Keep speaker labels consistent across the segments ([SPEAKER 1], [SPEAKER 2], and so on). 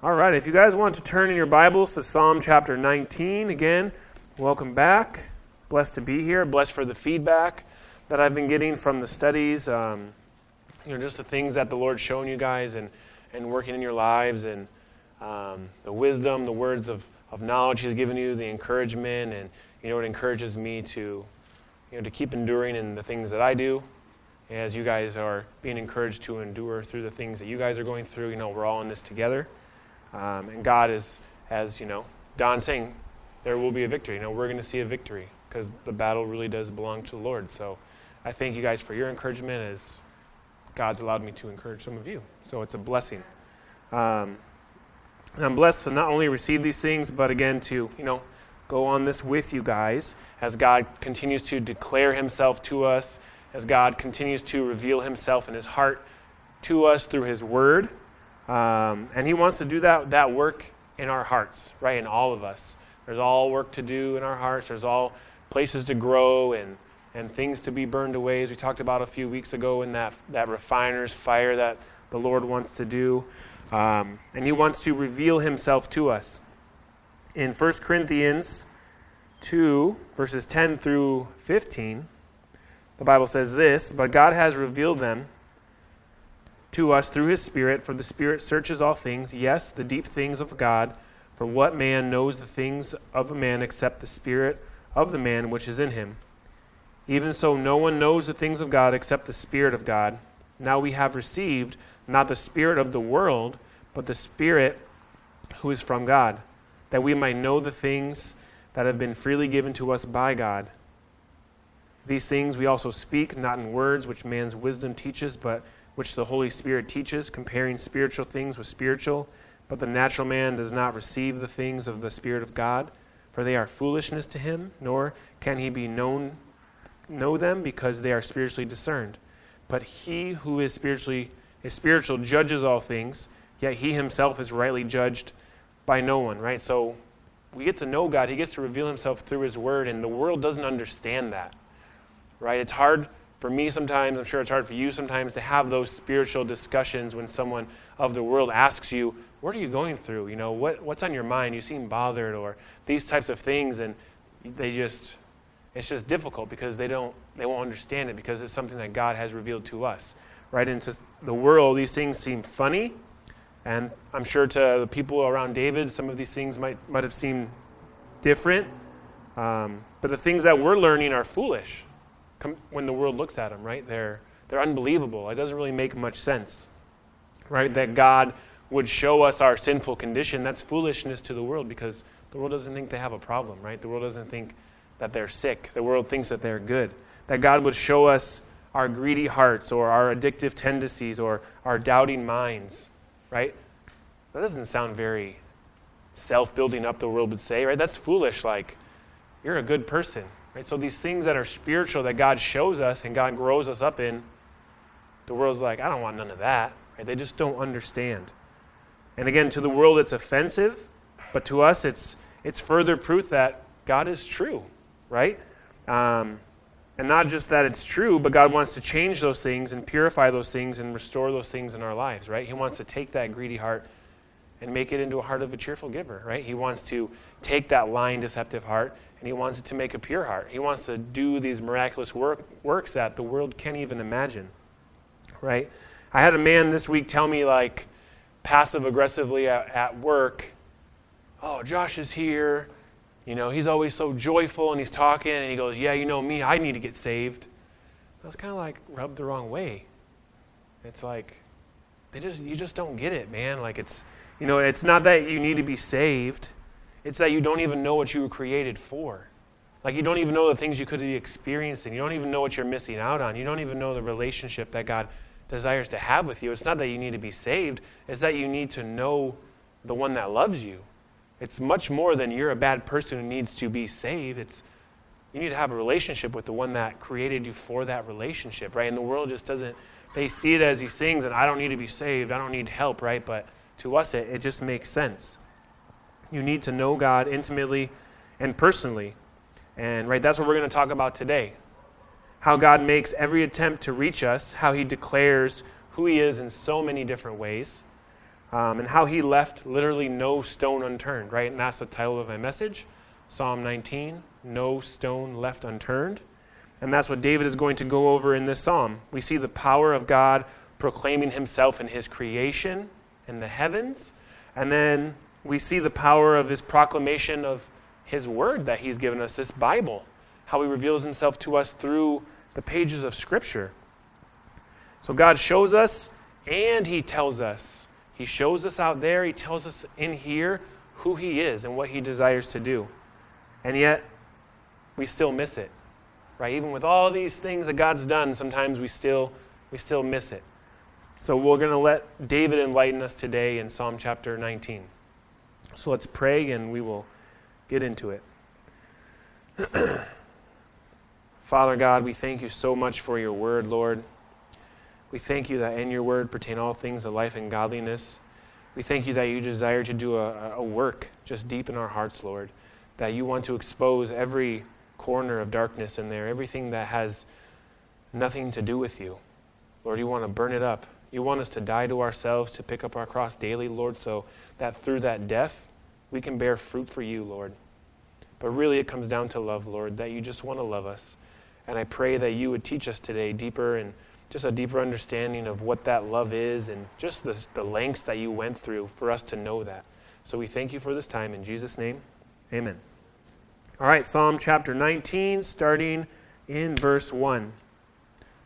[SPEAKER 1] All right, if you guys want to turn in your Bibles to Psalm chapter 19, again, welcome back. Blessed to be here. Blessed for the feedback that I've been getting from the studies. Um, you know, just the things that the Lord's shown you guys and, and working in your lives and um, the wisdom, the words of, of knowledge He's given you, the encouragement, and, you know, it encourages me to, you know, to keep enduring in the things that I do as you guys are being encouraged to endure through the things that you guys are going through. You know, we're all in this together. Um, and God is, as you know, Don saying, there will be a victory. You know, we're going to see a victory because the battle really does belong to the Lord. So I thank you guys for your encouragement as God's allowed me to encourage some of you. So it's a blessing. Um, and I'm blessed to not only receive these things, but again to, you know, go on this with you guys as God continues to declare himself to us, as God continues to reveal himself in his heart to us through his word. Um, and He wants to do that, that work in our hearts, right? In all of us. There's all work to do in our hearts. There's all places to grow and, and things to be burned away, as we talked about a few weeks ago in that, that refiner's fire that the Lord wants to do. Um, and He wants to reveal Himself to us. In 1 Corinthians 2, verses 10 through 15, the Bible says this But God has revealed them to us through his Spirit, for the Spirit searches all things, yes, the deep things of God. For what man knows the things of a man except the Spirit of the man which is in him? Even so, no one knows the things of God except the Spirit of God. Now we have received not the Spirit of the world, but the Spirit who is from God, that we might know the things that have been freely given to us by God. These things we also speak, not in words which man's wisdom teaches, but which the Holy Spirit teaches, comparing spiritual things with spiritual. But the natural man does not receive the things of the Spirit of God, for they are foolishness to him, nor can he be known know them because they are spiritually discerned. But he who is spiritually is spiritual judges all things, yet he himself is rightly judged by no one, right? So we get to know God, he gets to reveal himself through his word, and the world doesn't understand that. Right? It's hard for me sometimes, I'm sure it's hard for you sometimes, to have those spiritual discussions when someone of the world asks you, What are you going through? You know, what, what's on your mind? You seem bothered, or these types of things. And they just, it's just difficult because they don't, they won't understand it because it's something that God has revealed to us. Right? into the world, these things seem funny. And I'm sure to the people around David, some of these things might, might have seemed different. Um, but the things that we're learning are foolish when the world looks at them, right? They're, they're unbelievable. It doesn't really make much sense, right? That God would show us our sinful condition. That's foolishness to the world because the world doesn't think they have a problem, right? The world doesn't think that they're sick. The world thinks that they're good. That God would show us our greedy hearts or our addictive tendencies or our doubting minds, right? That doesn't sound very self building up, the world would say, right? That's foolish. Like, you're a good person. Right? So these things that are spiritual that God shows us and God grows us up in, the world's like, I don't want none of that. Right? They just don't understand. And again, to the world it's offensive, but to us it's it's further proof that God is true, right? Um, and not just that it's true, but God wants to change those things and purify those things and restore those things in our lives, right? He wants to take that greedy heart and make it into a heart of a cheerful giver, right? He wants to take that lying, deceptive heart and he wants it to make a pure heart. He wants to do these miraculous work, works that the world can't even imagine. Right? I had a man this week tell me, like, passive aggressively at, at work, Oh, Josh is here. You know, he's always so joyful and he's talking, and he goes, Yeah, you know me, I need to get saved. I was kind of like rubbed the wrong way. It's like, they just, you just don't get it, man. Like, it's, you know, it's not that you need to be saved it's that you don't even know what you were created for. Like you don't even know the things you could be experiencing. You don't even know what you're missing out on. You don't even know the relationship that God desires to have with you. It's not that you need to be saved, it's that you need to know the one that loves you. It's much more than you're a bad person who needs to be saved. It's you need to have a relationship with the one that created you for that relationship, right? And the world just doesn't they see it as these things and I don't need to be saved, I don't need help, right? But to us it, it just makes sense. You need to know God intimately and personally. And right, that's what we're going to talk about today. How God makes every attempt to reach us, how he declares who he is in so many different ways. um, and how he left literally no stone unturned, right? And that's the title of my message Psalm 19 No Stone Left Unturned. And that's what David is going to go over in this psalm. We see the power of God proclaiming himself in his creation in the heavens. And then we see the power of his proclamation of his word that he's given us, this Bible, how he reveals himself to us through the pages of Scripture. So God shows us and he tells us. He shows us out there, he tells us in here who he is and what he desires to do. And yet, we still miss it. Right? Even with all these things that God's done, sometimes we still we still miss it. So we're going to let David enlighten us today in Psalm chapter 19. So let's pray and we will get into it. Father God, we thank you so much for your word, Lord. We thank you that in your word pertain all things of life and godliness. We thank you that you desire to do a, a work just deep in our hearts, Lord. That you want to expose every corner of darkness in there, everything that has nothing to do with you. Lord, you want to burn it up. You want us to die to ourselves, to pick up our cross daily, Lord, so that through that death, we can bear fruit for you, Lord. But really, it comes down to love, Lord, that you just want to love us. And I pray that you would teach us today deeper and just a deeper understanding of what that love is and just the, the lengths that you went through for us to know that. So we thank you for this time. In Jesus' name, amen. All right, Psalm chapter 19, starting in verse 1.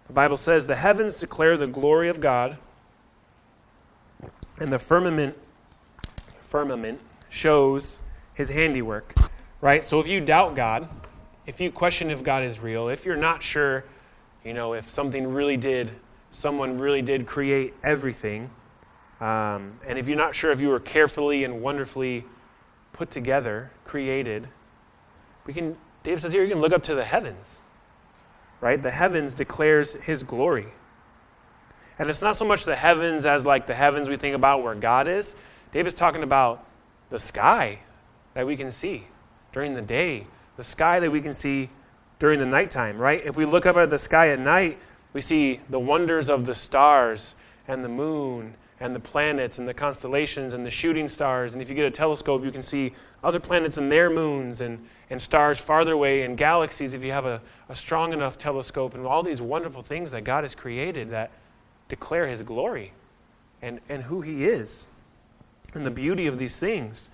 [SPEAKER 1] The Bible says, The heavens declare the glory of God, and the firmament, firmament shows his handiwork. Right? So if you doubt God, if you question if God is real, if you're not sure you know, if something really did, someone really did create everything, um, and if you're not sure if you were carefully and wonderfully put together, created, we can, David says here, you can look up to the heavens, right? The heavens declares his glory. And it's not so much the heavens as like the heavens we think about where God is. David's talking about the sky that we can see during the day, the sky that we can see during the nighttime, right? If we look up at the sky at night, we see the wonders of the stars and the moon and the planets and the constellations and the shooting stars. And if you get a telescope, you can see other planets and their moons and, and stars farther away and galaxies if you have a, a strong enough telescope and all these wonderful things that God has created that declare His glory and, and who He is and the beauty of these things.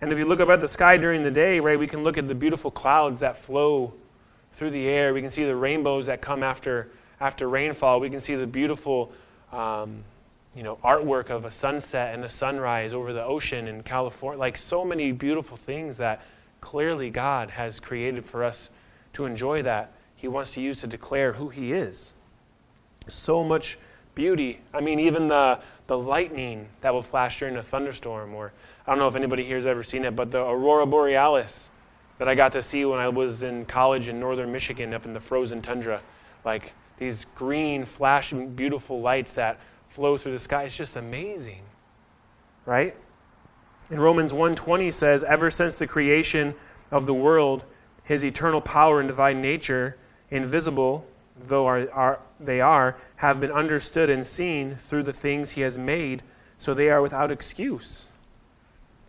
[SPEAKER 1] And if you look up at the sky during the day, right, we can look at the beautiful clouds that flow through the air. We can see the rainbows that come after, after rainfall. We can see the beautiful um, you know, artwork of a sunset and a sunrise over the ocean in California. Like so many beautiful things that clearly God has created for us to enjoy that He wants to use to declare who He is. So much beauty. I mean, even the, the lightning that will flash during a thunderstorm or I don't know if anybody here has ever seen it, but the aurora borealis that I got to see when I was in college in northern Michigan up in the frozen tundra. Like these green, flashing, beautiful lights that flow through the sky. It's just amazing. Right? In Romans 1:20 says, "Ever since the creation of the world, his eternal power and divine nature, invisible though are, are, they are, have been understood and seen through the things he has made, so they are without excuse."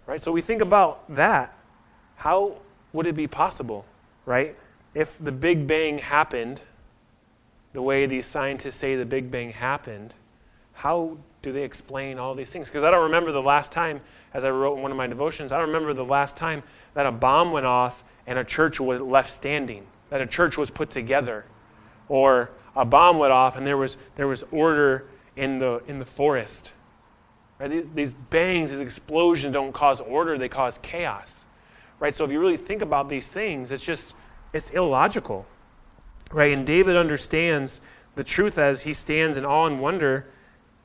[SPEAKER 1] Right? So we think about that. How would it be possible, right? If the Big Bang happened the way these scientists say the Big Bang happened, how do they explain all these things? Because I don't remember the last time, as I wrote in one of my devotions, I don't remember the last time that a bomb went off and a church was left standing, that a church was put together, or a bomb went off and there was, there was order in the, in the forest Right? These bangs, these explosions don't cause order, they cause chaos. Right? So if you really think about these things, it's just it's illogical. Right? And David understands the truth as he stands in awe and wonder,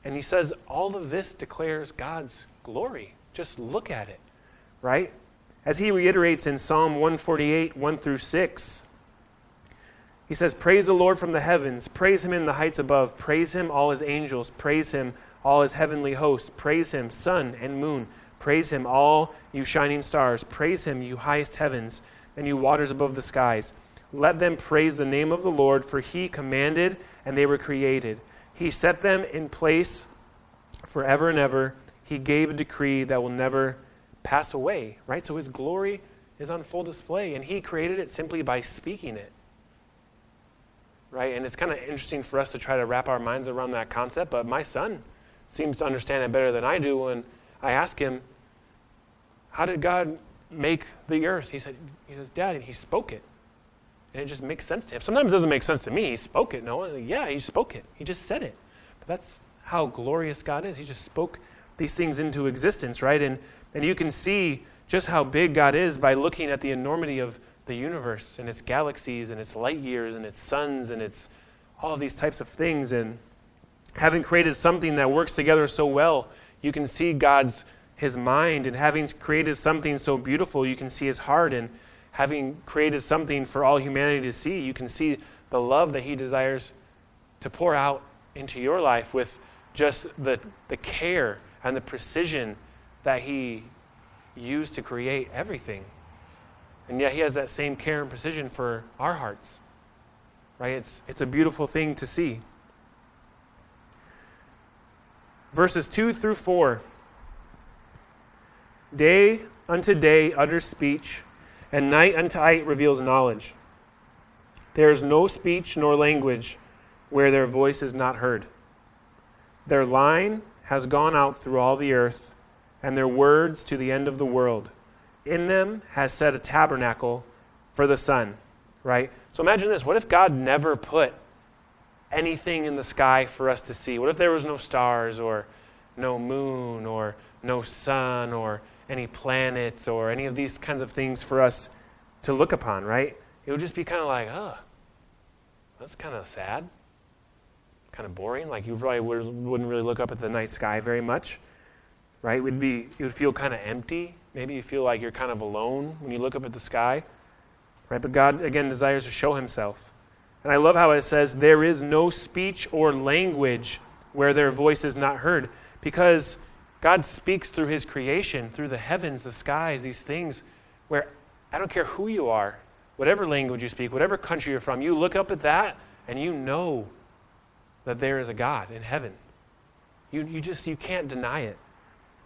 [SPEAKER 1] and he says, All of this declares God's glory. Just look at it. Right? As he reiterates in Psalm 148, 1 through 6, he says, Praise the Lord from the heavens, praise him in the heights above, praise him, all his angels, praise him all his heavenly hosts. Praise him, sun and moon. Praise him, all you shining stars. Praise him, you highest heavens, and you waters above the skies. Let them praise the name of the Lord, for he commanded, and they were created. He set them in place forever and ever. He gave a decree that will never pass away, right? So his glory is on full display, and he created it simply by speaking it. Right? And it's kind of interesting for us to try to wrap our minds around that concept, but my son seems to understand it better than I do when I ask him, How did God make the earth? He said, He says, Dad, and he spoke it. And it just makes sense to him. Sometimes it doesn't make sense to me. He spoke it. No, yeah, he spoke it. He just said it. But that's how glorious God is. He just spoke these things into existence, right? And, and you can see just how big God is by looking at the enormity of the universe and its galaxies and its light years and its suns and its all these types of things. And having created something that works together so well, you can see God's his mind and having created something so beautiful, you can see his heart and having created something for all humanity to see, you can see the love that he desires to pour out into your life with just the, the care and the precision that he used to create everything. And yet he has that same care and precision for our hearts. Right? It's, it's a beautiful thing to see. Verses 2 through 4. Day unto day utters speech, and night unto night reveals knowledge. There is no speech nor language where their voice is not heard. Their line has gone out through all the earth, and their words to the end of the world. In them has set a tabernacle for the sun. Right? So imagine this. What if God never put anything in the sky for us to see? What if there was no stars or no moon or no sun or any planets or any of these kinds of things for us to look upon, right? It would just be kind of like, oh, that's kind of sad kind of boring. Like you probably would, wouldn't really look up at the night sky very much, right? It would be you would feel kind of empty. Maybe you feel like you're kind of alone when you look up at the sky, right? But God again desires to show Himself, and I love how it says there is no speech or language where their voice is not heard, because God speaks through His creation, through the heavens, the skies, these things, where I don't care who you are, whatever language you speak, whatever country you're from, you look up at that and you know that there is a God in heaven. You, you just you can't deny it.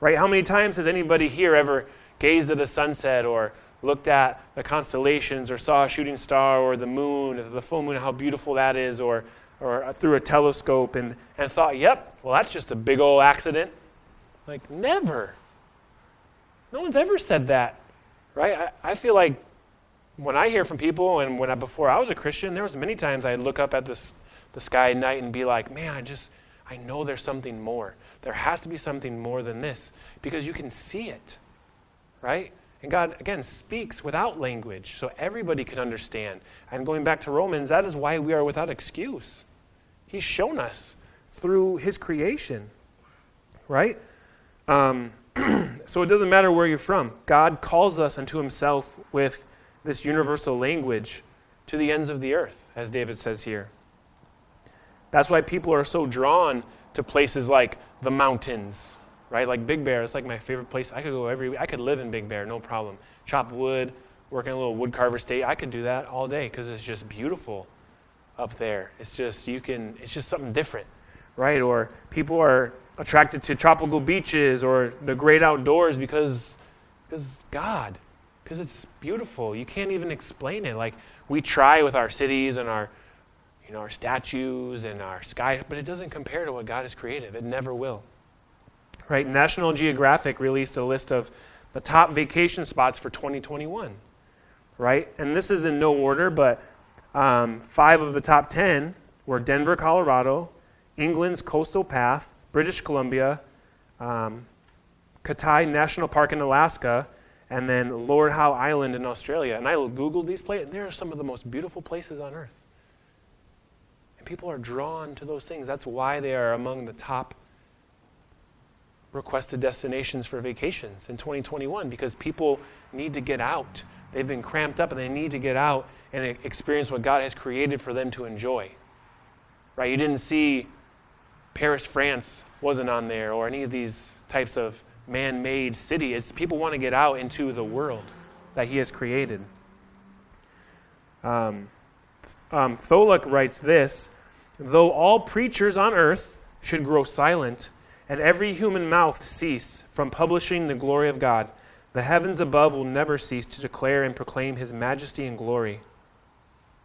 [SPEAKER 1] Right? How many times has anybody here ever gazed at a sunset or looked at the constellations or saw a shooting star or the moon, the full moon, how beautiful that is, or, or through a telescope and, and thought, yep, well, that's just a big old accident? Like, never. No one's ever said that. Right? I, I feel like when I hear from people and when I, before I was a Christian, there was many times I'd look up at this the sky at night and be like, man, I just, I know there's something more. There has to be something more than this because you can see it, right? And God, again, speaks without language so everybody can understand. And going back to Romans, that is why we are without excuse. He's shown us through His creation, right? Um, so it doesn't matter where you're from. God calls us unto Himself with this universal language to the ends of the earth, as David says here. That's why people are so drawn to places like the mountains, right? Like Big Bear, it's like my favorite place. I could go every. I could live in Big Bear, no problem. Chop wood, work in a little wood carver state. I could do that all day because it's just beautiful up there. It's just, you can, it's just something different, right? Or people are attracted to tropical beaches or the great outdoors because, because God, because it's beautiful. You can't even explain it. Like we try with our cities and our you know, our statues and our sky, but it doesn't compare to what God has created. It never will. Right? National Geographic released a list of the top vacation spots for 2021. Right? And this is in no order, but um, five of the top 10 were Denver, Colorado, England's Coastal Path, British Columbia, um, Katmai National Park in Alaska, and then Lord Howe Island in Australia. And I Googled these places, and they are some of the most beautiful places on earth people are drawn to those things. That's why they are among the top requested destinations for vacations in 2021 because people need to get out. They've been cramped up and they need to get out and experience what God has created for them to enjoy. Right? You didn't see Paris, France wasn't on there or any of these types of man made city. People want to get out into the world that He has created. Um, um, Tholuck writes this Though all preachers on earth should grow silent and every human mouth cease from publishing the glory of God, the heavens above will never cease to declare and proclaim his majesty and glory.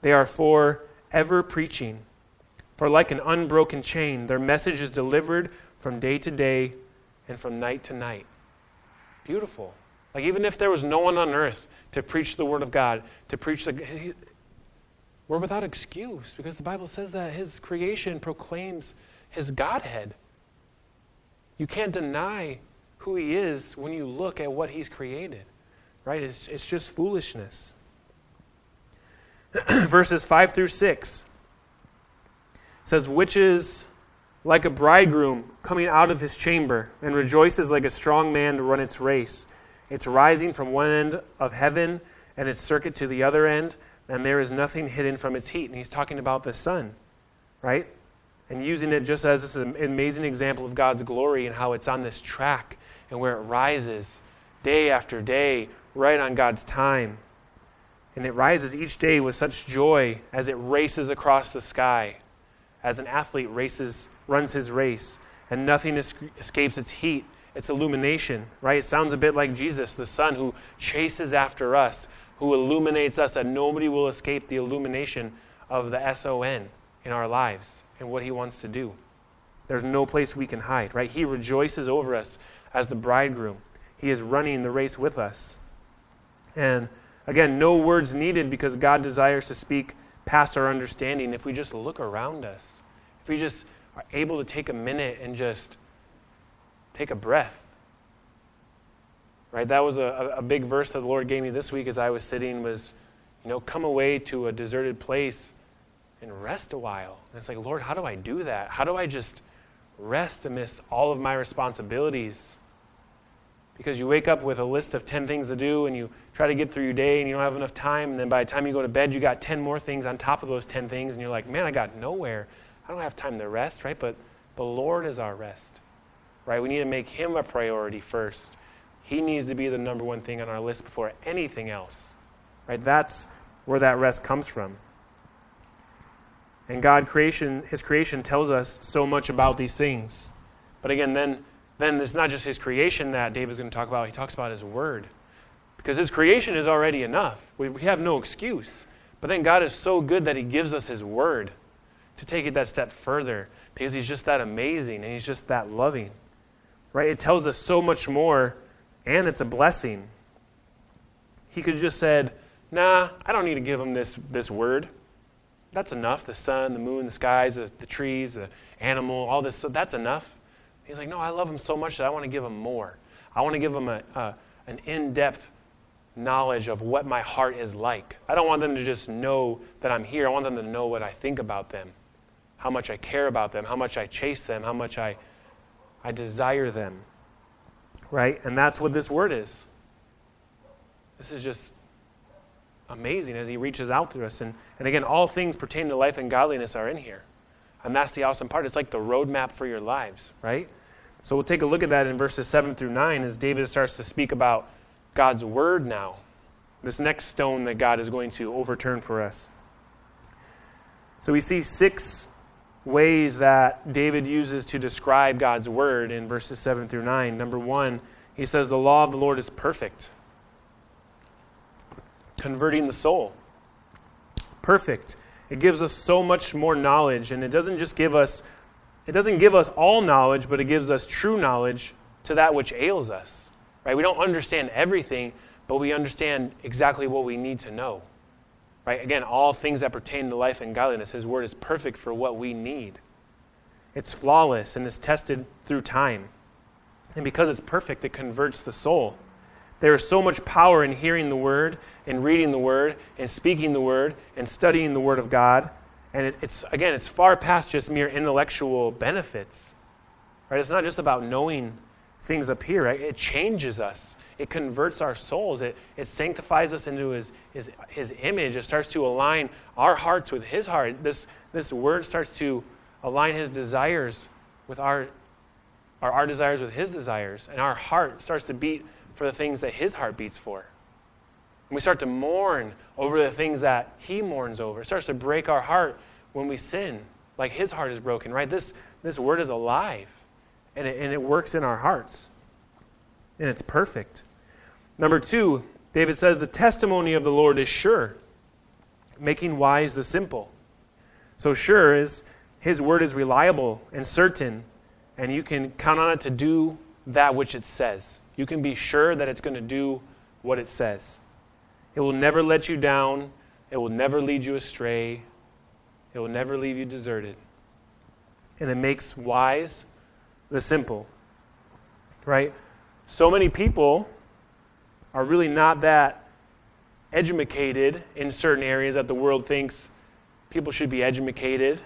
[SPEAKER 1] They are for ever preaching. For like an unbroken chain, their message is delivered from day to day and from night to night. Beautiful. Like, even if there was no one on earth to preach the Word of God, to preach the. We're without excuse because the Bible says that His creation proclaims His Godhead. You can't deny who He is when you look at what He's created, right? It's, it's just foolishness. Verses 5 through 6 says, Which is like a bridegroom coming out of his chamber and rejoices like a strong man to run its race. It's rising from one end of heaven and its circuit to the other end, and there is nothing hidden from its heat. And he's talking about the sun, right? And using it just as this amazing example of God's glory and how it's on this track and where it rises day after day, right on God's time. And it rises each day with such joy as it races across the sky as an athlete races, runs his race, and nothing escapes its heat, its illumination, right? It sounds a bit like Jesus, the sun who chases after us, who illuminates us, that nobody will escape the illumination of the SON in our lives and what he wants to do. There's no place we can hide, right? He rejoices over us as the bridegroom. He is running the race with us. And again, no words needed because God desires to speak past our understanding if we just look around us. If we just are able to take a minute and just take a breath. Right? That was a, a big verse that the Lord gave me this week as I was sitting was, you know, come away to a deserted place and rest a while. And it's like, Lord, how do I do that? How do I just rest amidst all of my responsibilities? Because you wake up with a list of 10 things to do and you try to get through your day and you don't have enough time. And then by the time you go to bed, you got 10 more things on top of those 10 things. And you're like, man, I got nowhere. I don't have time to rest, right? But the Lord is our rest, right? We need to make Him a priority first. He needs to be the number one thing on our list before anything else, right? That's where that rest comes from. And God creation, His creation tells us so much about these things. But again, then, then it's not just His creation that David's going to talk about. He talks about His Word. Because his creation is already enough. We, we have no excuse. But then God is so good that he gives us his word to take it that step further because he's just that amazing and he's just that loving. Right? It tells us so much more and it's a blessing. He could have just said, Nah, I don't need to give him this, this word. That's enough. The sun, the moon, the skies, the, the trees, the animal, all this, that's enough. He's like, No, I love them so much that I want to give them more. I want to give them a, a an in depth knowledge of what my heart is like. I don't want them to just know that I'm here. I want them to know what I think about them, how much I care about them, how much I chase them, how much I, I desire them. Right? And that's what this word is. This is just amazing as he reaches out through us. And, and again, all things pertaining to life and godliness are in here. And that's the awesome part. It's like the roadmap for your lives, right? So we'll take a look at that in verses 7 through 9 as David starts to speak about God's word now. This next stone that God is going to overturn for us. So we see six ways that David uses to describe God's word in verses 7 through 9. Number one, he says, The law of the Lord is perfect, converting the soul. Perfect. It gives us so much more knowledge, and it doesn't just give us. It doesn't give us all knowledge, but it gives us true knowledge to that which ails us. Right? We don't understand everything, but we understand exactly what we need to know. Right? Again, all things that pertain to life and godliness, His Word is perfect for what we need. It's flawless and is tested through time. And because it's perfect, it converts the soul. There is so much power in hearing the Word, in reading the Word, in speaking the Word, and studying the Word of God. And it, it's, again, it's far past just mere intellectual benefits. Right? It's not just about knowing things up here. Right? It changes us. It converts our souls. It, it sanctifies us into his, his, his image. It starts to align our hearts with his heart. This, this word starts to align his desires with our, our, our desires with his desires. And our heart starts to beat for the things that his heart beats for. And we start to mourn over the things that he mourns over. It starts to break our heart when we sin, like his heart is broken, right? This, this word is alive and it, and it works in our hearts. And it's perfect. Number two, David says, The testimony of the Lord is sure, making wise the simple. So, sure is his word is reliable and certain, and you can count on it to do that which it says. You can be sure that it's going to do what it says. It will never let you down, it will never lead you astray, it will never leave you deserted. And it makes wise the simple. Right? So many people are really not that educated in certain areas that the world thinks people should be educated,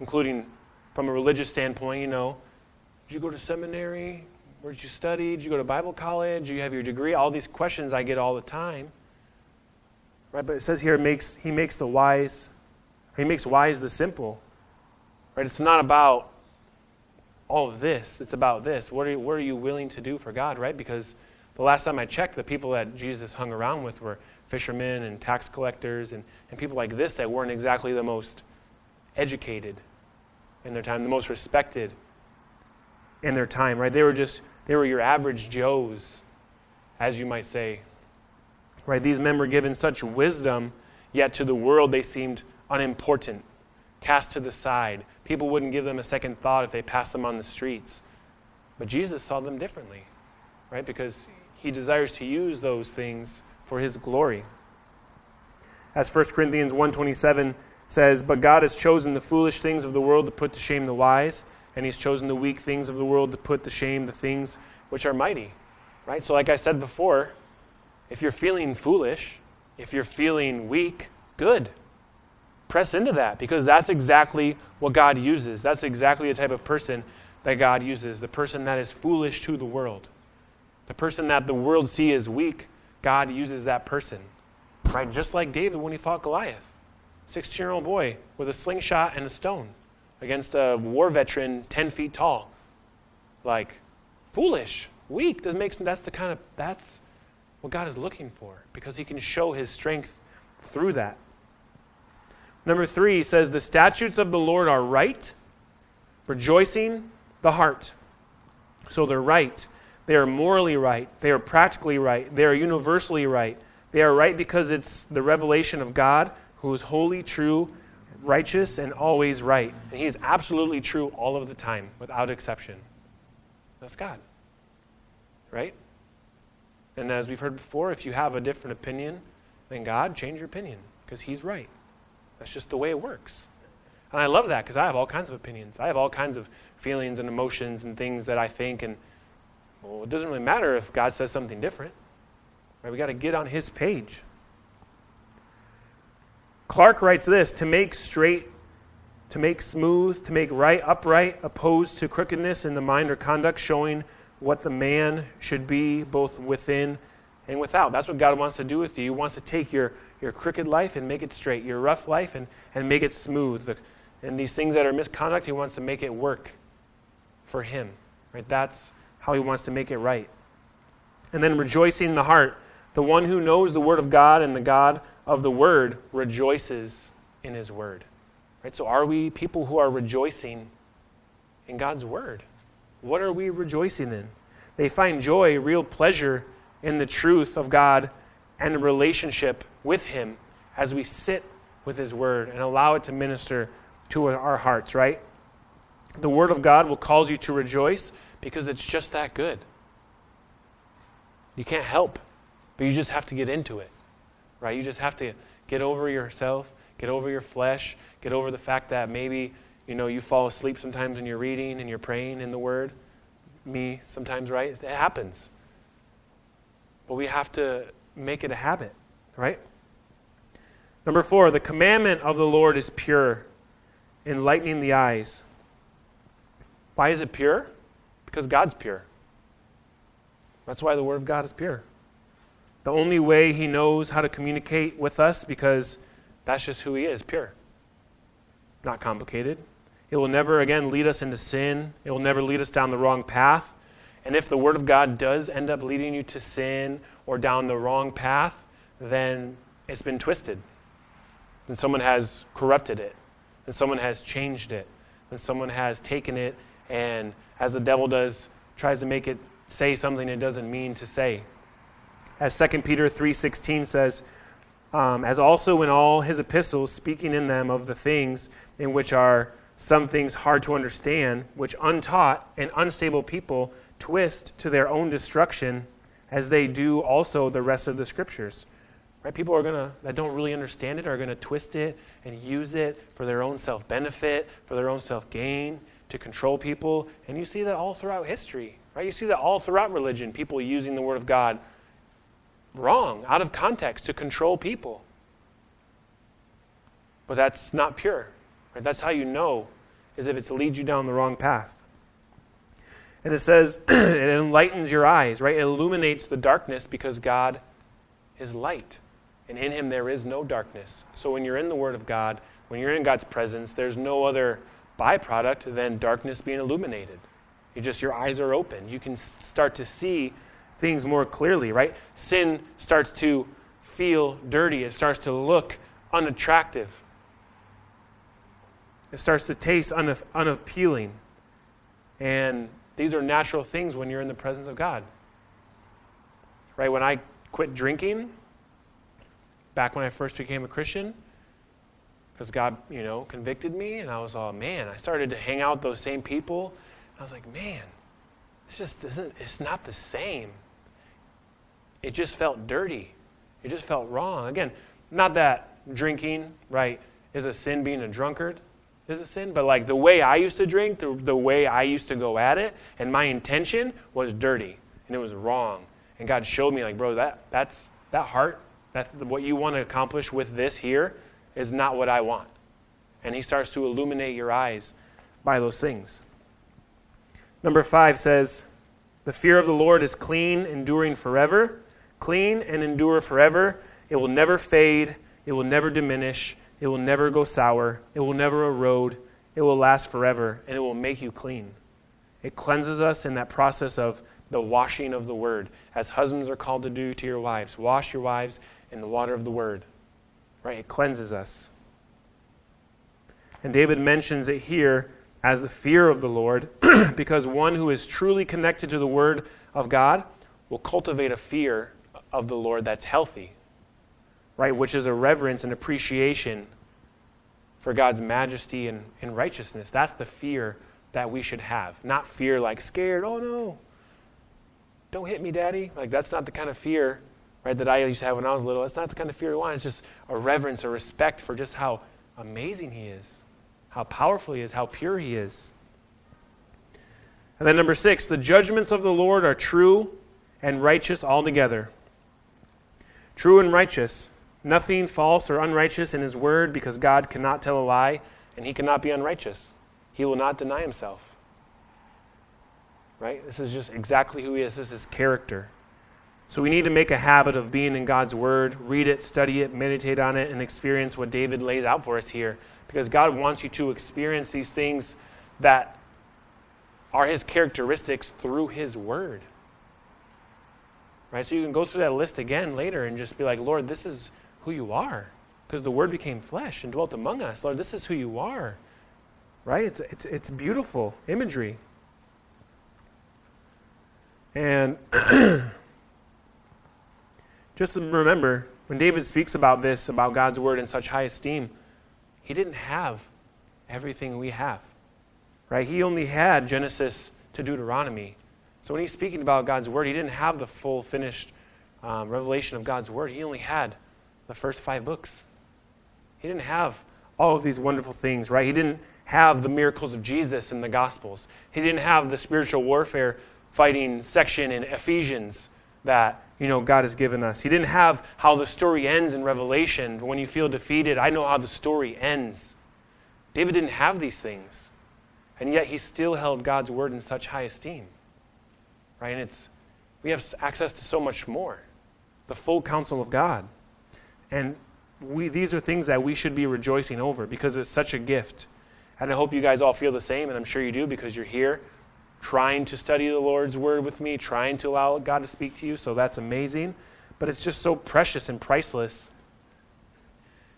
[SPEAKER 1] including from a religious standpoint, you know. Did you go to seminary? Where did you study? Did you go to Bible college? Do you have your degree? All these questions I get all the time. Right? But it says here makes, he makes the wise, he makes wise the simple. Right? It's not about all of this. It's about this. What are you, what are you willing to do for God, right? Because the last time I checked, the people that Jesus hung around with were fishermen and tax collectors and, and people like this that weren't exactly the most educated in their time, the most respected in their time, right? They were just, they were your average Joes, as you might say. Right? These men were given such wisdom, yet to the world they seemed unimportant, cast to the side. People wouldn't give them a second thought if they passed them on the streets. But Jesus saw them differently, right? Because he desires to use those things for his glory. As 1 Corinthians 1:27 says, "But God has chosen the foolish things of the world to put to shame the wise, and he's chosen the weak things of the world to put to shame the things which are mighty." Right? So like I said before, if you're feeling foolish, if you're feeling weak, good. Press into that because that's exactly what God uses. That's exactly the type of person that God uses the person that is foolish to the world. The person that the world see as weak, God uses that person. Right? Just like David when he fought Goliath. 16 year old boy with a slingshot and a stone against a war veteran 10 feet tall. Like, foolish, weak. Doesn't make sense. That's the kind of, that's what God is looking for because he can show his strength through that. Number three he says, The statutes of the Lord are right, rejoicing the heart. So they're right. They are morally right. They are practically right. They are universally right. They are right because it's the revelation of God who is holy, true, righteous, and always right. And He is absolutely true all of the time, without exception. That's God. Right? And as we've heard before, if you have a different opinion than God, change your opinion because He's right. That's just the way it works. And I love that because I have all kinds of opinions. I have all kinds of feelings and emotions and things that I think, and well, it doesn't really matter if God says something different. Right? We got to get on His page. Clark writes this to make straight, to make smooth, to make right, upright, opposed to crookedness in the mind or conduct, showing what the man should be both within and without. That's what God wants to do with you. He wants to take your, your crooked life and make it straight, your rough life and, and make it smooth. And these things that are misconduct, He wants to make it work for Him. Right? That's how He wants to make it right. And then rejoicing in the heart. The one who knows the Word of God and the God of the Word rejoices in His Word. Right? So are we people who are rejoicing in God's Word? What are we rejoicing in? They find joy, real pleasure in the truth of God and a relationship with Him as we sit with His Word and allow it to minister to our hearts, right? The Word of God will cause you to rejoice because it's just that good. You can't help, but you just have to get into it, right? You just have to get over yourself, get over your flesh, get over the fact that maybe you know, you fall asleep sometimes when you're reading and you're praying in the Word. Me sometimes, right? It happens. But we have to make it a habit, right? Number four, the commandment of the Lord is pure, enlightening the eyes. Why is it pure? Because God's pure. That's why the Word of God is pure. The only way He knows how to communicate with us, because that's just who He is, pure. Not complicated. It will never again lead us into sin. It will never lead us down the wrong path. And if the Word of God does end up leading you to sin or down the wrong path, then it's been twisted. And someone has corrupted it. And someone has changed it. And someone has taken it and as the devil does, tries to make it say something it doesn't mean to say. As 2 Peter 3:16 says, um, as also in all his epistles, speaking in them of the things in which are some things hard to understand, which untaught and unstable people twist to their own destruction, as they do also the rest of the scriptures. Right? People are gonna that don't really understand it are gonna twist it and use it for their own self benefit, for their own self gain, to control people. And you see that all throughout history. Right? You see that all throughout religion, people using the word of God wrong, out of context, to control people. But that's not pure. Right? That's how you know, is if it leads you down the wrong path. And it says it enlightens your eyes, right? It illuminates the darkness because God is light. And in him there is no darkness. So when you're in the Word of God, when you're in God's presence, there's no other byproduct than darkness being illuminated. You just your eyes are open. You can start to see things more clearly, right? Sin starts to feel dirty. It starts to look unattractive. It starts to taste unappealing. And these are natural things when you're in the presence of God. Right? When I quit drinking, back when I first became a Christian, because God, you know, convicted me, and I was all, man, I started to hang out with those same people. I was like, man, it's just isn't, it's not the same. It just felt dirty. It just felt wrong. Again, not that drinking, right, is a sin being a drunkard is a sin, but like the way I used to drink, the, the way I used to go at it, and my intention was dirty and it was wrong. And God showed me, like, bro, that that's that heart, that what you want to accomplish with this here is not what I want. And He starts to illuminate your eyes by those things. Number five says, The fear of the Lord is clean, enduring forever clean and endure forever. It will never fade, it will never diminish, it will never go sour, it will never erode, it will last forever, and it will make you clean. It cleanses us in that process of the washing of the word, as husbands are called to do to your wives. Wash your wives in the water of the word. Right? It cleanses us. And David mentions it here as the fear of the Lord, because one who is truly connected to the word of God will cultivate a fear of the Lord that's healthy, right? Which is a reverence and appreciation for God's majesty and, and righteousness. That's the fear that we should have. Not fear like scared, oh no, don't hit me, daddy. Like that's not the kind of fear, right, that I used to have when I was little. That's not the kind of fear we want. It's just a reverence, a respect for just how amazing he is, how powerful he is, how pure he is. And then number six, the judgments of the Lord are true and righteous altogether true and righteous, nothing false or unrighteous in his word, because God cannot tell a lie and he cannot be unrighteous. He will not deny himself. Right? This is just exactly who he is. This is character. So we need to make a habit of being in God's word, read it, study it, meditate on it, and experience what David lays out for us here. Because God wants you to experience these things that are his characteristics through his word. Right? So you can go through that list again later and just be like, Lord, this is who you are. Because the Word became flesh and dwelt among us. Lord, this is who you are. Right? It's, it's, it's beautiful imagery. And just remember, when David speaks about this, about God's Word in such high esteem, he didn't have everything we have. Right? He only had Genesis to Deuteronomy. So when he's speaking about God's Word, he didn't have the full finished um, revelation of God's Word. He only had the first five books. He didn't have all of these wonderful things, right? He didn't have the miracles of Jesus in the Gospels. He didn't have the spiritual warfare fighting section in Ephesians that you know God has given us. He didn't have how the story ends in Revelation. When you feel defeated, I know how the story ends. David didn't have these things. And yet he still held God's word in such high esteem right? And it's, we have access to so much more the full counsel of God. And we, these are things that we should be rejoicing over because it's such a gift. And I hope you guys all feel the same, and I'm sure you do because you're here trying to study the Lord's Word with me, trying to allow God to speak to you, so that's amazing. But it's just so precious and priceless.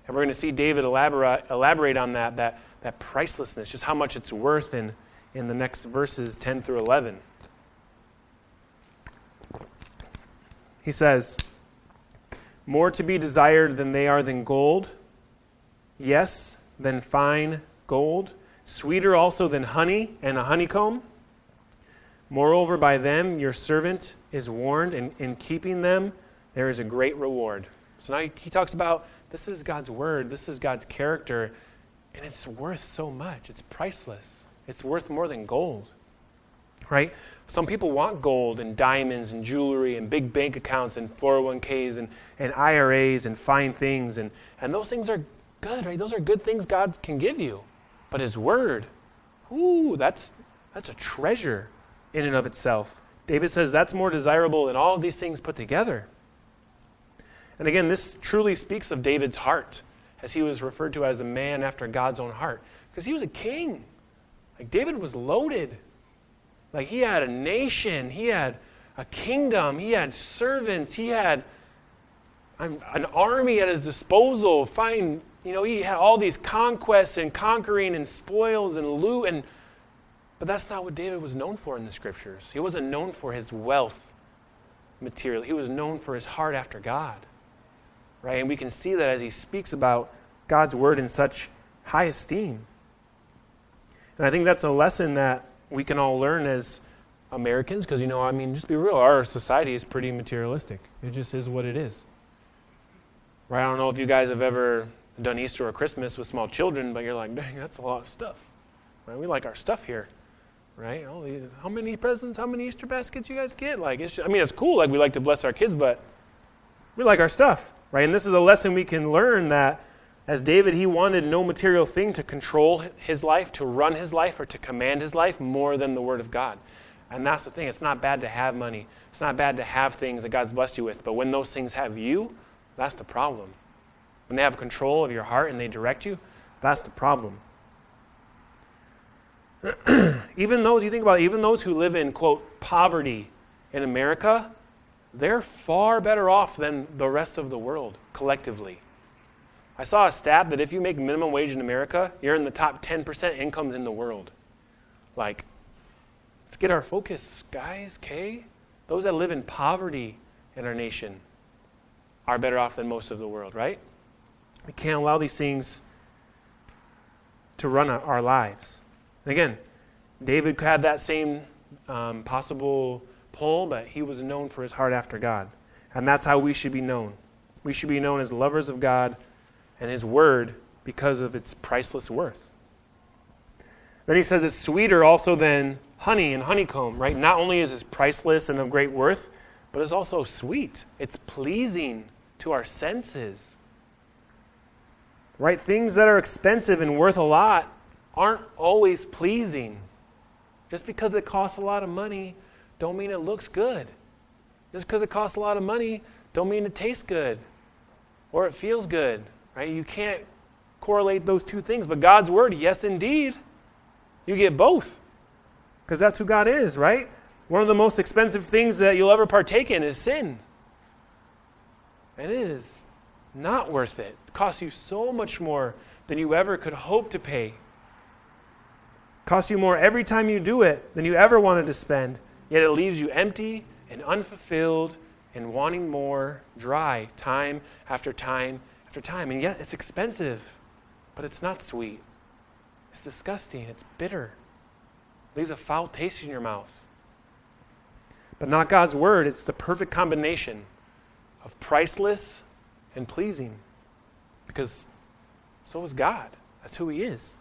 [SPEAKER 1] And we're going to see David elaborate, elaborate on that, that, that pricelessness, just how much it's worth in, in the next verses 10 through 11. He says, More to be desired than they are than gold, yes, than fine gold, sweeter also than honey and a honeycomb. Moreover, by them your servant is warned, and in keeping them there is a great reward. So now he talks about this is God's word, this is God's character, and it's worth so much. It's priceless. It's worth more than gold. Right? Some people want gold and diamonds and jewelry and big bank accounts and 401ks and, and IRAs and fine things. And, and those things are good, right? Those are good things God can give you. But His Word, ooh, that's, that's a treasure in and of itself. David says that's more desirable than all of these things put together. And again, this truly speaks of David's heart, as he was referred to as a man after God's own heart, because he was a king. Like David was loaded. Like he had a nation, he had a kingdom, he had servants, he had an army at his disposal. Fine, you know, he had all these conquests and conquering and spoils and loot and but that's not what David was known for in the scriptures. He wasn't known for his wealth material. He was known for his heart after God. Right? And we can see that as he speaks about God's word in such high esteem. And I think that's a lesson that we can all learn as Americans because, you know, I mean, just be real, our society is pretty materialistic. It just is what it is. Right? I don't know if you guys have ever done Easter or Christmas with small children, but you're like, dang, that's a lot of stuff. Right? We like our stuff here. Right? how many presents, how many Easter baskets you guys get? Like, it's just, I mean, it's cool. Like, we like to bless our kids, but we like our stuff. Right? And this is a lesson we can learn that as David, he wanted no material thing to control his life, to run his life, or to command his life more than the Word of God. And that's the thing. It's not bad to have money. It's not bad to have things that God's blessed you with. But when those things have you, that's the problem. When they have control of your heart and they direct you, that's the problem. even those, you think about it, even those who live in, quote, poverty in America, they're far better off than the rest of the world collectively. I saw a stat that if you make minimum wage in America, you're in the top 10% incomes in the world. Like, let's get our focus, guys, okay? Those that live in poverty in our nation are better off than most of the world, right? We can't allow these things to run our lives. And again, David had that same um, possible pull, but he was known for his heart after God. And that's how we should be known. We should be known as lovers of God and His Word because of its priceless worth. Then he says it's sweeter also than honey and honeycomb, right? Not only is it priceless and of great worth, but it's also sweet. It's pleasing to our senses. Right? Things that are expensive and worth a lot aren't always pleasing. Just because it costs a lot of money, don't mean it looks good. Just because it costs a lot of money, don't mean it tastes good or it feels good. Right? You can't correlate those two things. But God's word, yes, indeed, you get both. Because that's who God is, right? One of the most expensive things that you'll ever partake in is sin. And it is not worth it. It costs you so much more than you ever could hope to pay. Costs you more every time you do it than you ever wanted to spend. Yet it leaves you empty and unfulfilled and wanting more, dry, time after time after time. And yet it's expensive, but it's not sweet. It's disgusting. It's bitter. It leaves a foul taste in your mouth. But not God's word. It's the perfect combination of priceless and pleasing. Because so is God. That's who He is.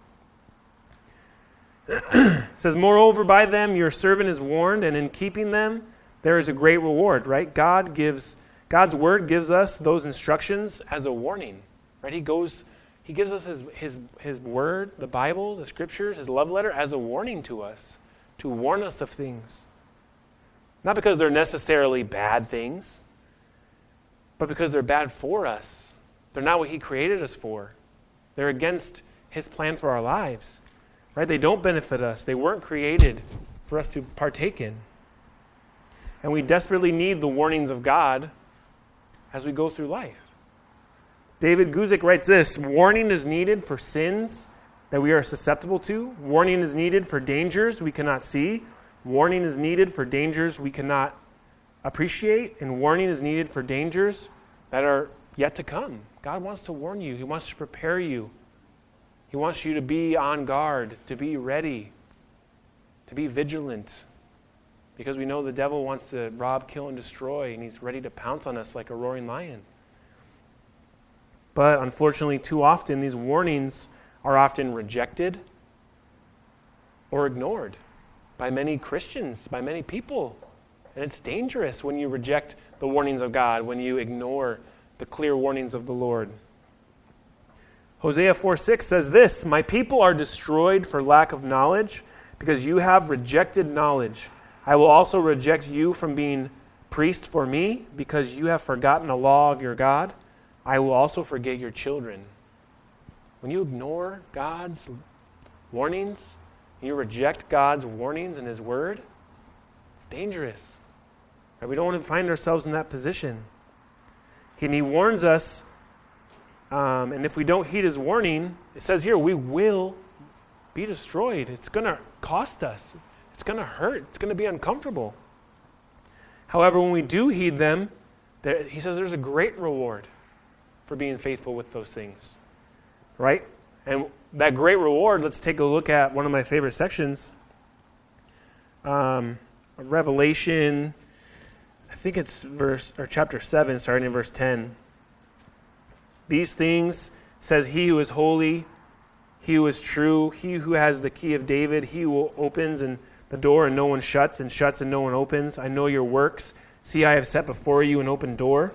[SPEAKER 1] It says, Moreover, by them your servant is warned, and in keeping them there is a great reward, right? God gives God's word gives us those instructions as a warning, right? He goes, he gives us his, his, his word, the Bible, the scriptures, his love letter as a warning to us, to warn us of things. Not because they're necessarily bad things, but because they're bad for us. They're not what he created us for. They're against his plan for our lives. Right? They don't benefit us. They weren't created for us to partake in. And we desperately need the warnings of God as we go through life. David Guzik writes this Warning is needed for sins that we are susceptible to. Warning is needed for dangers we cannot see. Warning is needed for dangers we cannot appreciate. And warning is needed for dangers that are yet to come. God wants to warn you, He wants to prepare you. He wants you to be on guard, to be ready, to be vigilant. Because we know the devil wants to rob, kill, and destroy, and he's ready to pounce on us like a roaring lion. But unfortunately, too often, these warnings are often rejected or ignored by many Christians, by many people. And it's dangerous when you reject the warnings of God, when you ignore the clear warnings of the Lord. Hosea 4 6 says this My people are destroyed for lack of knowledge, because you have rejected knowledge. I will also reject you from being priest for me, because you have forgotten the law of your God. I will also forget your children. When you ignore God's warnings, you reject God's warnings and His word, it's dangerous. We don't want to find ourselves in that position. And He warns us, um, and if we don't heed His warning, it says here, we will be destroyed. It's going to cost us, it's going to hurt, it's going to be uncomfortable. However, when we do heed them, there, He says there's a great reward for being faithful with those things right? And that great reward, let's take a look at one of my favorite sections. Um, Revelation, I think it's verse or chapter 7, starting in verse 10. These things says he who is holy, he who is true, he who has the key of David, he who opens and the door and no one shuts, and shuts and no one opens. I know your works. See, I have set before you an open door,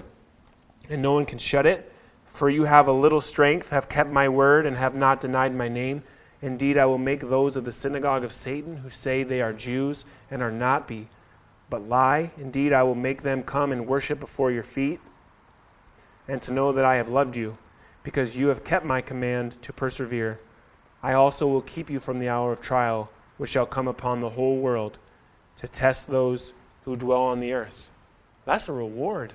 [SPEAKER 1] and no one can shut it. For you have a little strength, have kept my word, and have not denied my name. Indeed, I will make those of the synagogue of Satan who say they are Jews and are not be, but lie. Indeed, I will make them come and worship before your feet, and to know that I have loved you, because you have kept my command to persevere. I also will keep you from the hour of trial, which shall come upon the whole world, to test those who dwell on the earth. That's a reward.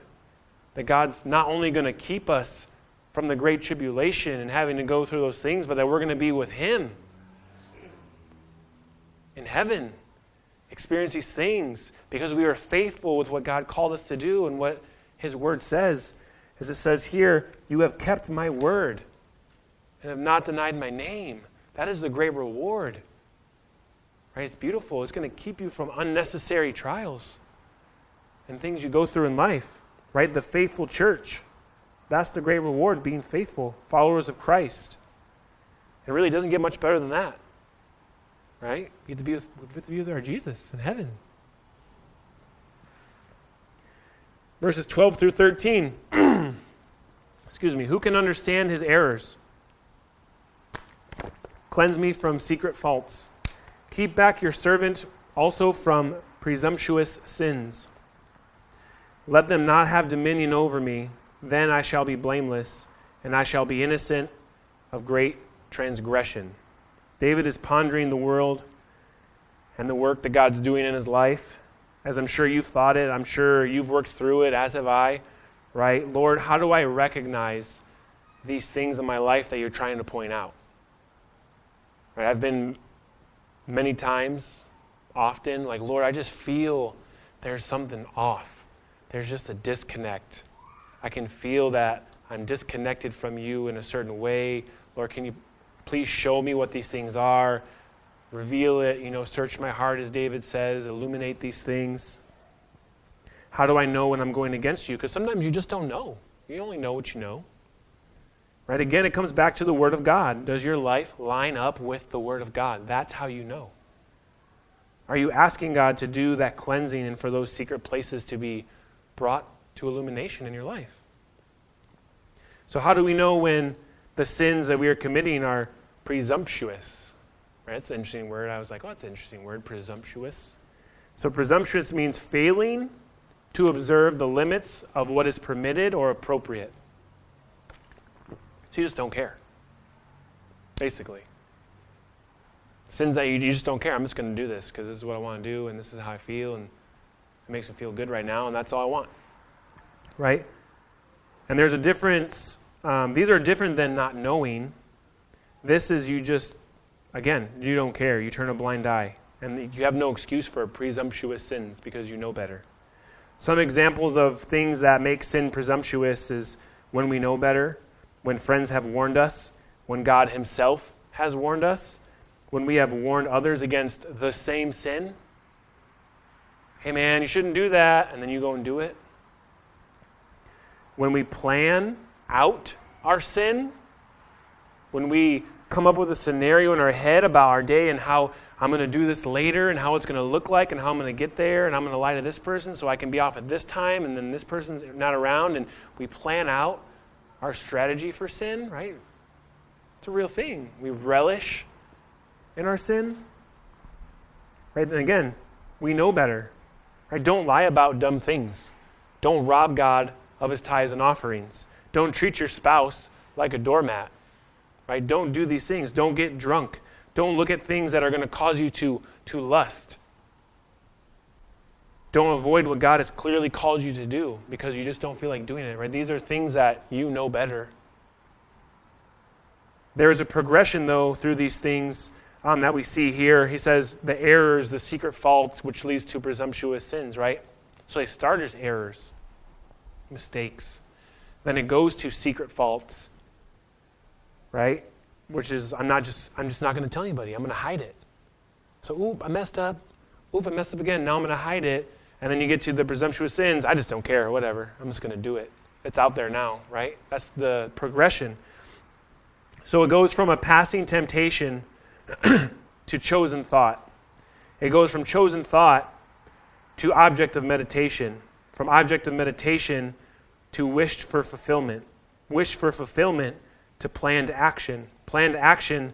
[SPEAKER 1] That God's not only going to keep us from the great tribulation and having to go through those things, but that we're going to be with Him in heaven, experience these things because we are faithful with what God called us to do and what His Word says. As it says here, you have kept my word and have not denied my name. That is the great reward. Right? It's beautiful. It's going to keep you from unnecessary trials and things you go through in life. Right? The faithful church. That's the great reward, being faithful, followers of Christ. It really doesn't get much better than that. Right? You get to be with, with, with our Jesus in heaven. Verses 12 through 13. Excuse me. Who can understand his errors? Cleanse me from secret faults. Keep back your servant also from presumptuous sins. Let them not have dominion over me. Then I shall be blameless, and I shall be innocent of great transgression. David is pondering the world and the work that God's doing in his life. As I'm sure you've thought it, I'm sure you've worked through it, as have I, right? Lord, how do I recognize these things in my life that you're trying to point out? Right? I've been many times, often, like, Lord, I just feel there's something off. There's just a disconnect. I can feel that I'm disconnected from you in a certain way. Lord, can you please show me what these things are? Reveal it, you know, search my heart, as David says, illuminate these things. How do I know when I'm going against you? Because sometimes you just don't know. You only know what you know. Right? Again, it comes back to the Word of God. Does your life line up with the Word of God? That's how you know. Are you asking God to do that cleansing and for those secret places to be brought to illumination in your life. So, how do we know when the sins that we are committing are presumptuous? Right? It's an interesting word. I was like, oh, that's an interesting word, presumptuous. So, presumptuous means failing to observe the limits of what is permitted or appropriate. So, you just don't care, basically. Sins that you, you just don't care. I'm just going to do this because this is what I want to do and this is how I feel and it makes me feel good right now and that's all I want right? And there's a difference. Um, these are different than not knowing. This is you just again, you don't care. You turn a blind eye. And you have no excuse for presumptuous sins because you know better. Some examples of things that make sin presumptuous is when we know better, when friends have warned us, when God Himself has warned us, when we have warned others against the same sin. Hey man, you shouldn't do that, and then you go and do it. When we plan out our sin, when we come up with a scenario in our head about our day and how I'm going to do this later and how it's going to look like and how I'm going to get there and I'm going to lie to this person so I can be off at this time and then this person's not around and we plan out our strategy for sin, right? It's a real thing. We relish in our sin. Right? And again, we know better. Right? Don't lie about dumb things. Don't rob God of his tithes and offerings. Don't treat your spouse like a doormat. Right? Don't do these things. Don't get drunk. Don't look at things that are going to cause you to, to lust. Don't avoid what God has clearly called you to do because you just don't feel like doing it, right? These are things that you know better. There is a progression, though, through these things um, that we see here. He says the errors, the secret faults, which leads to presumptuous sins, right? So they start as errors, mistakes. Then it goes to secret faults, right? which is I'm not just I'm just not going to tell anybody. I'm going to hide it. So, oop, I messed up. Oop, I messed up again. Now I'm going to hide it. And then you get to the presumptuous sins. I just don't care. Whatever. I'm just going to do it. It's out there now, right? That's the progression. So it goes from a passing temptation to chosen thought. It goes from chosen thought to object of meditation. From object of meditation to wished for fulfillment. Wished for fulfillment to planned action planned action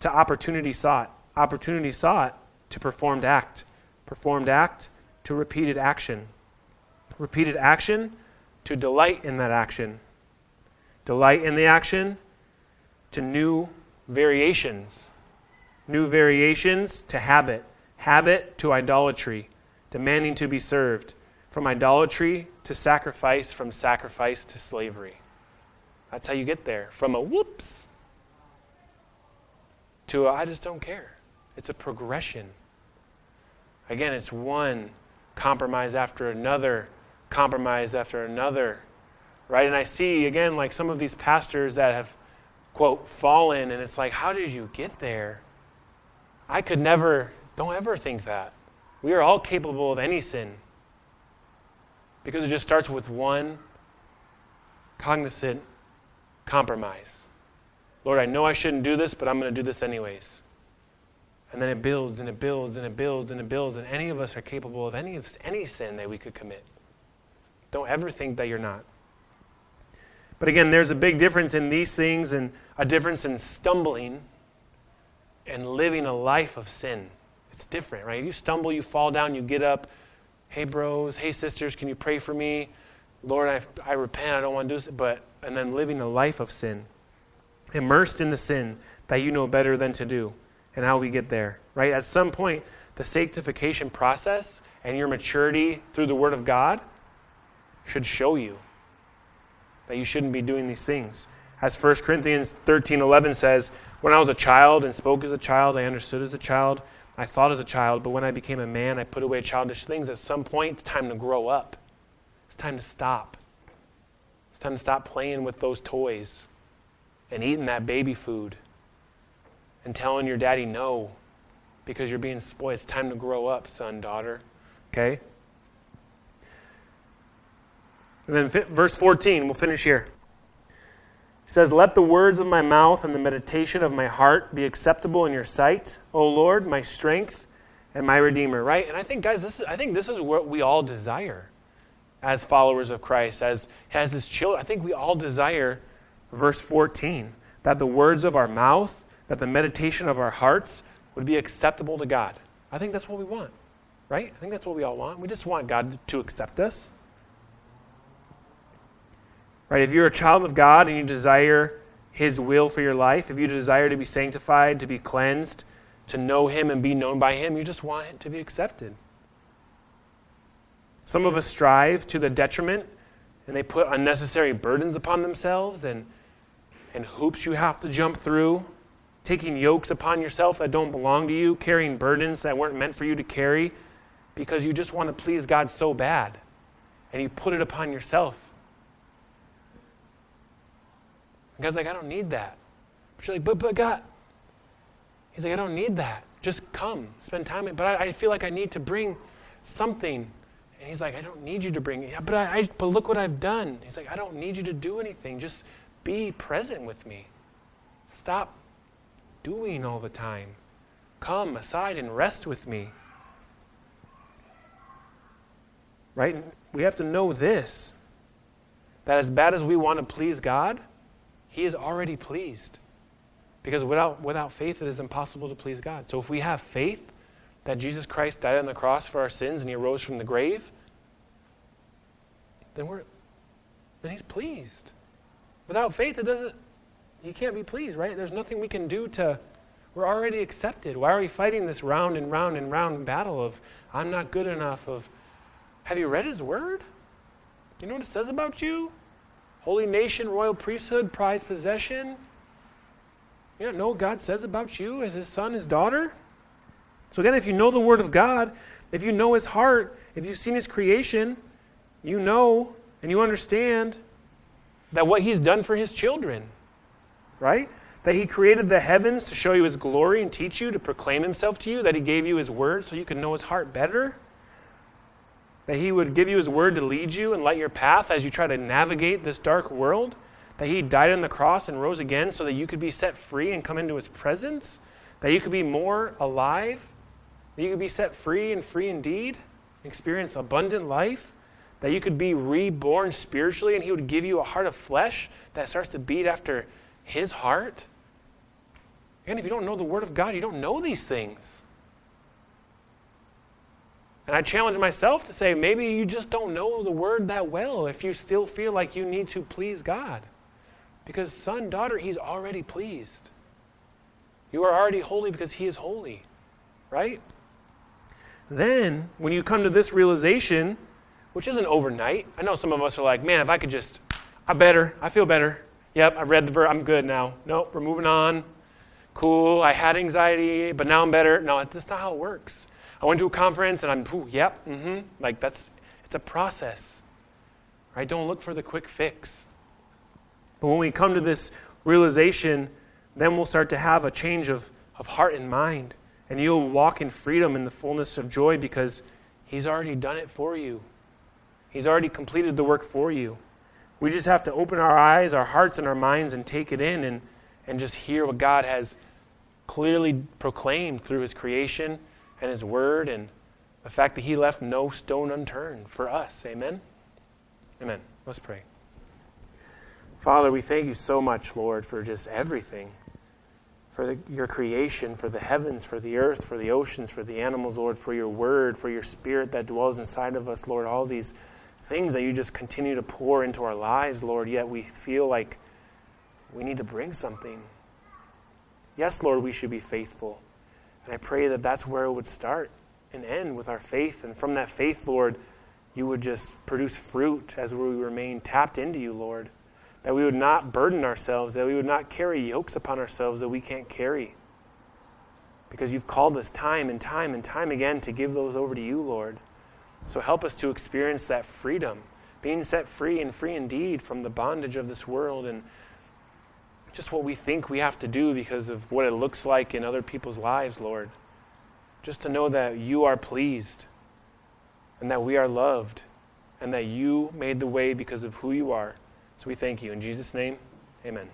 [SPEAKER 1] to opportunity sought, opportunity sought to performed act, performed act to repeated action, repeated action to delight in that action, delight in the action to new variations, new variations to habit, habit to idolatry, demanding to be served, from idolatry to sacrifice, from sacrifice to slavery. That's how you get there. From a whoops to I just don't care. It's a progression. Again, it's one compromise after another, compromise after another, right? And I see, again, like some of these pastors that have, quote, fallen, and it's like, how did you get there? I could never, don't ever think that. We are all capable of any sin because it just starts with one cognizant compromise. Lord, I know I shouldn't do this, but I'm going to do this anyways. And then it builds and it builds and it builds and it builds, and any of us are capable of any, of any sin that we could commit. Don't ever think that you're not. But again, there's a big difference in these things and a difference in stumbling and living a life of sin. It's different, right? You stumble, you fall down, you get up. Hey, bros, hey, sisters, can you pray for me? Lord, I, I repent, I don't want to do this. But, and then living a life of sin immersed in the sin that you know better than to do and how we get there, right? At some point, the sanctification process and your maturity through the Word of God should show you that you shouldn't be doing these things. As 1 Corinthians 13 11 says, When I was a child and spoke as a child, I understood as a child, I thought as a child, but when I became a man, I put away childish things. At some point, it's time to grow up. It's time to stop. It's time to stop playing with those toys and eating that baby food and telling your daddy no because you're being spoiled. It's time to grow up, son, daughter. Okay? And then verse 14, we'll finish here. He says, Let the words of my mouth and the meditation of my heart be acceptable in your sight, O Lord, my strength and my redeemer. Right? And I think, guys, this is I think this is what we all desire as followers of Christ, as as his children. I think we all desire verse 14 that the words of our mouth, that the meditation of our hearts would be acceptable to God. I think that's what we want, right? I think that's what we all want. We just want God to accept us. Right? If you're a child of God and you desire His will for your life, if you desire to be sanctified, to be cleansed, to know Him and be known by Him, you just want it to be accepted. Some of us strive to the detriment and they put unnecessary burdens upon themselves and and hoops you have to jump through taking yokes upon yourself that don't belong to you, carrying burdens that weren't meant for you to carry because you just want to please God so bad and you put it upon yourself. God's like, I don't need that. But you're like, but, but God. He's like, I don't need that. Just come, spend time. But I, I feel like I need to bring something. And he's like, I don't need you to bring. Yeah, but, I, I, but look what I've done. He's like, I don't need you to do anything. Just be present with me. Stop doing all the time. Come aside and rest with me. Right? We have to know this that as bad as we want to please God, He is already pleased. Because without, without faith, it is impossible to please God. So if we have faith that Jesus Christ died on the cross for our sins and He arose from the grave, then we're then He's pleased. Without faith, it doesn't you can't be pleased, right? There's nothing we can do to. We're already accepted. Why are we fighting this round and round and round battle of I'm not good enough? Of have you read His Word? You know what it says about you? Holy nation, royal priesthood, prized possession. You know what God says about you as His son, His daughter? So, again, if you know the Word of God, if you know His heart, if you've seen His creation, you know and you understand that what He's done for His children right? That he created the heavens to show you his glory and teach you, to proclaim himself to you, that he gave you his word so you could know his heart better. That he would give you his word to lead you and light your path as you try to navigate this dark world. That he died on the cross and rose again so that you could be set free and come into his presence. That you could be more alive. That you could be set free and free indeed. Experience abundant life. That you could be reborn spiritually and he would give you a heart of flesh that starts to beat after his heart? And if you don't know the Word of God, you don't know these things. And I challenge myself to say, maybe you just don't know the Word that well if you still feel like you need to please God. Because, son, daughter, He's already pleased. You are already holy because He is holy, right? Then, when you come to this realization, which isn't overnight, I know some of us are like, man, if I could just, I better, I feel better. Yep, I read the verse. I'm good now. Nope, we're moving on. Cool. I had anxiety, but now I'm better. No, that's not how it works. I went to a conference and I'm, ooh, yep, mm-hmm. Like that's, it's a process. Right? Don't look for the quick fix. But when we come to this realization, then we'll start to have a change of, of heart and mind. And you'll walk in freedom in the fullness of joy because He's already done it for you. He's already completed the work for you. We just have to open our eyes, our hearts, and our minds and take it in and, and just hear what God has clearly proclaimed through His creation and His Word and the fact that He left no stone unturned for us. Amen? Amen. Let's pray. Father, we thank you so much, Lord, for just everything. For the, your creation, for the heavens, for the earth, for the oceans, for the animals, Lord, for your word, for your spirit that dwells inside of us, Lord, all these things that you just continue to pour into our lives, Lord, yet we feel like we need to bring something. Yes, Lord, we should be faithful. And I pray that that's where it would start and end with our faith. And from that faith, Lord, you would just produce fruit as we remain tapped into you, Lord. That we would not burden ourselves, that we would not carry yokes upon ourselves that we can't carry. Because you've called us time and time and time again to give those over to you, Lord. So help us to experience that freedom, being set free and free indeed from the bondage of this world and just what we think we have to do because of what it looks like in other people's lives, Lord. Just to know that you are pleased and that we are loved and that you made the way because of who you are. So we thank you. In Jesus' name, amen.